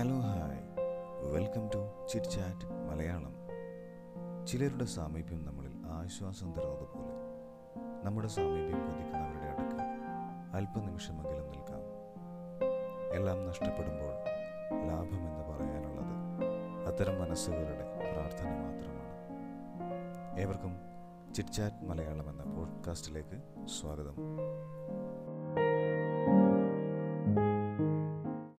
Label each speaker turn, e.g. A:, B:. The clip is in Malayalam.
A: Hello hi welcome to chit chat Malayalam ചിലരുടെ സാമീപ്യം നമ്മളിൽ ആശ്വാസം തരുന്നതുപോലെ നമ്മുടെ സാമീപ്യം കൊതിക്കുന്നവരുടെ അടുക്ക് അല്പനിമിഷമെങ്കിലും നിൽക്കാം. എല്ലാം നഷ്ടപ്പെടുമ്പോൾ ലാഭമെന്ന് പറയാനുള്ളത് അത്തരം മനസ്സുകളുടെ പ്രാർത്ഥന മാത്രമാണ്. ഏവർക്കും ചിറ്റ് ചാറ്റ് മലയാളം എന്ന പോഡ്കാസ്റ്റിലേക്ക് സ്വാഗതം.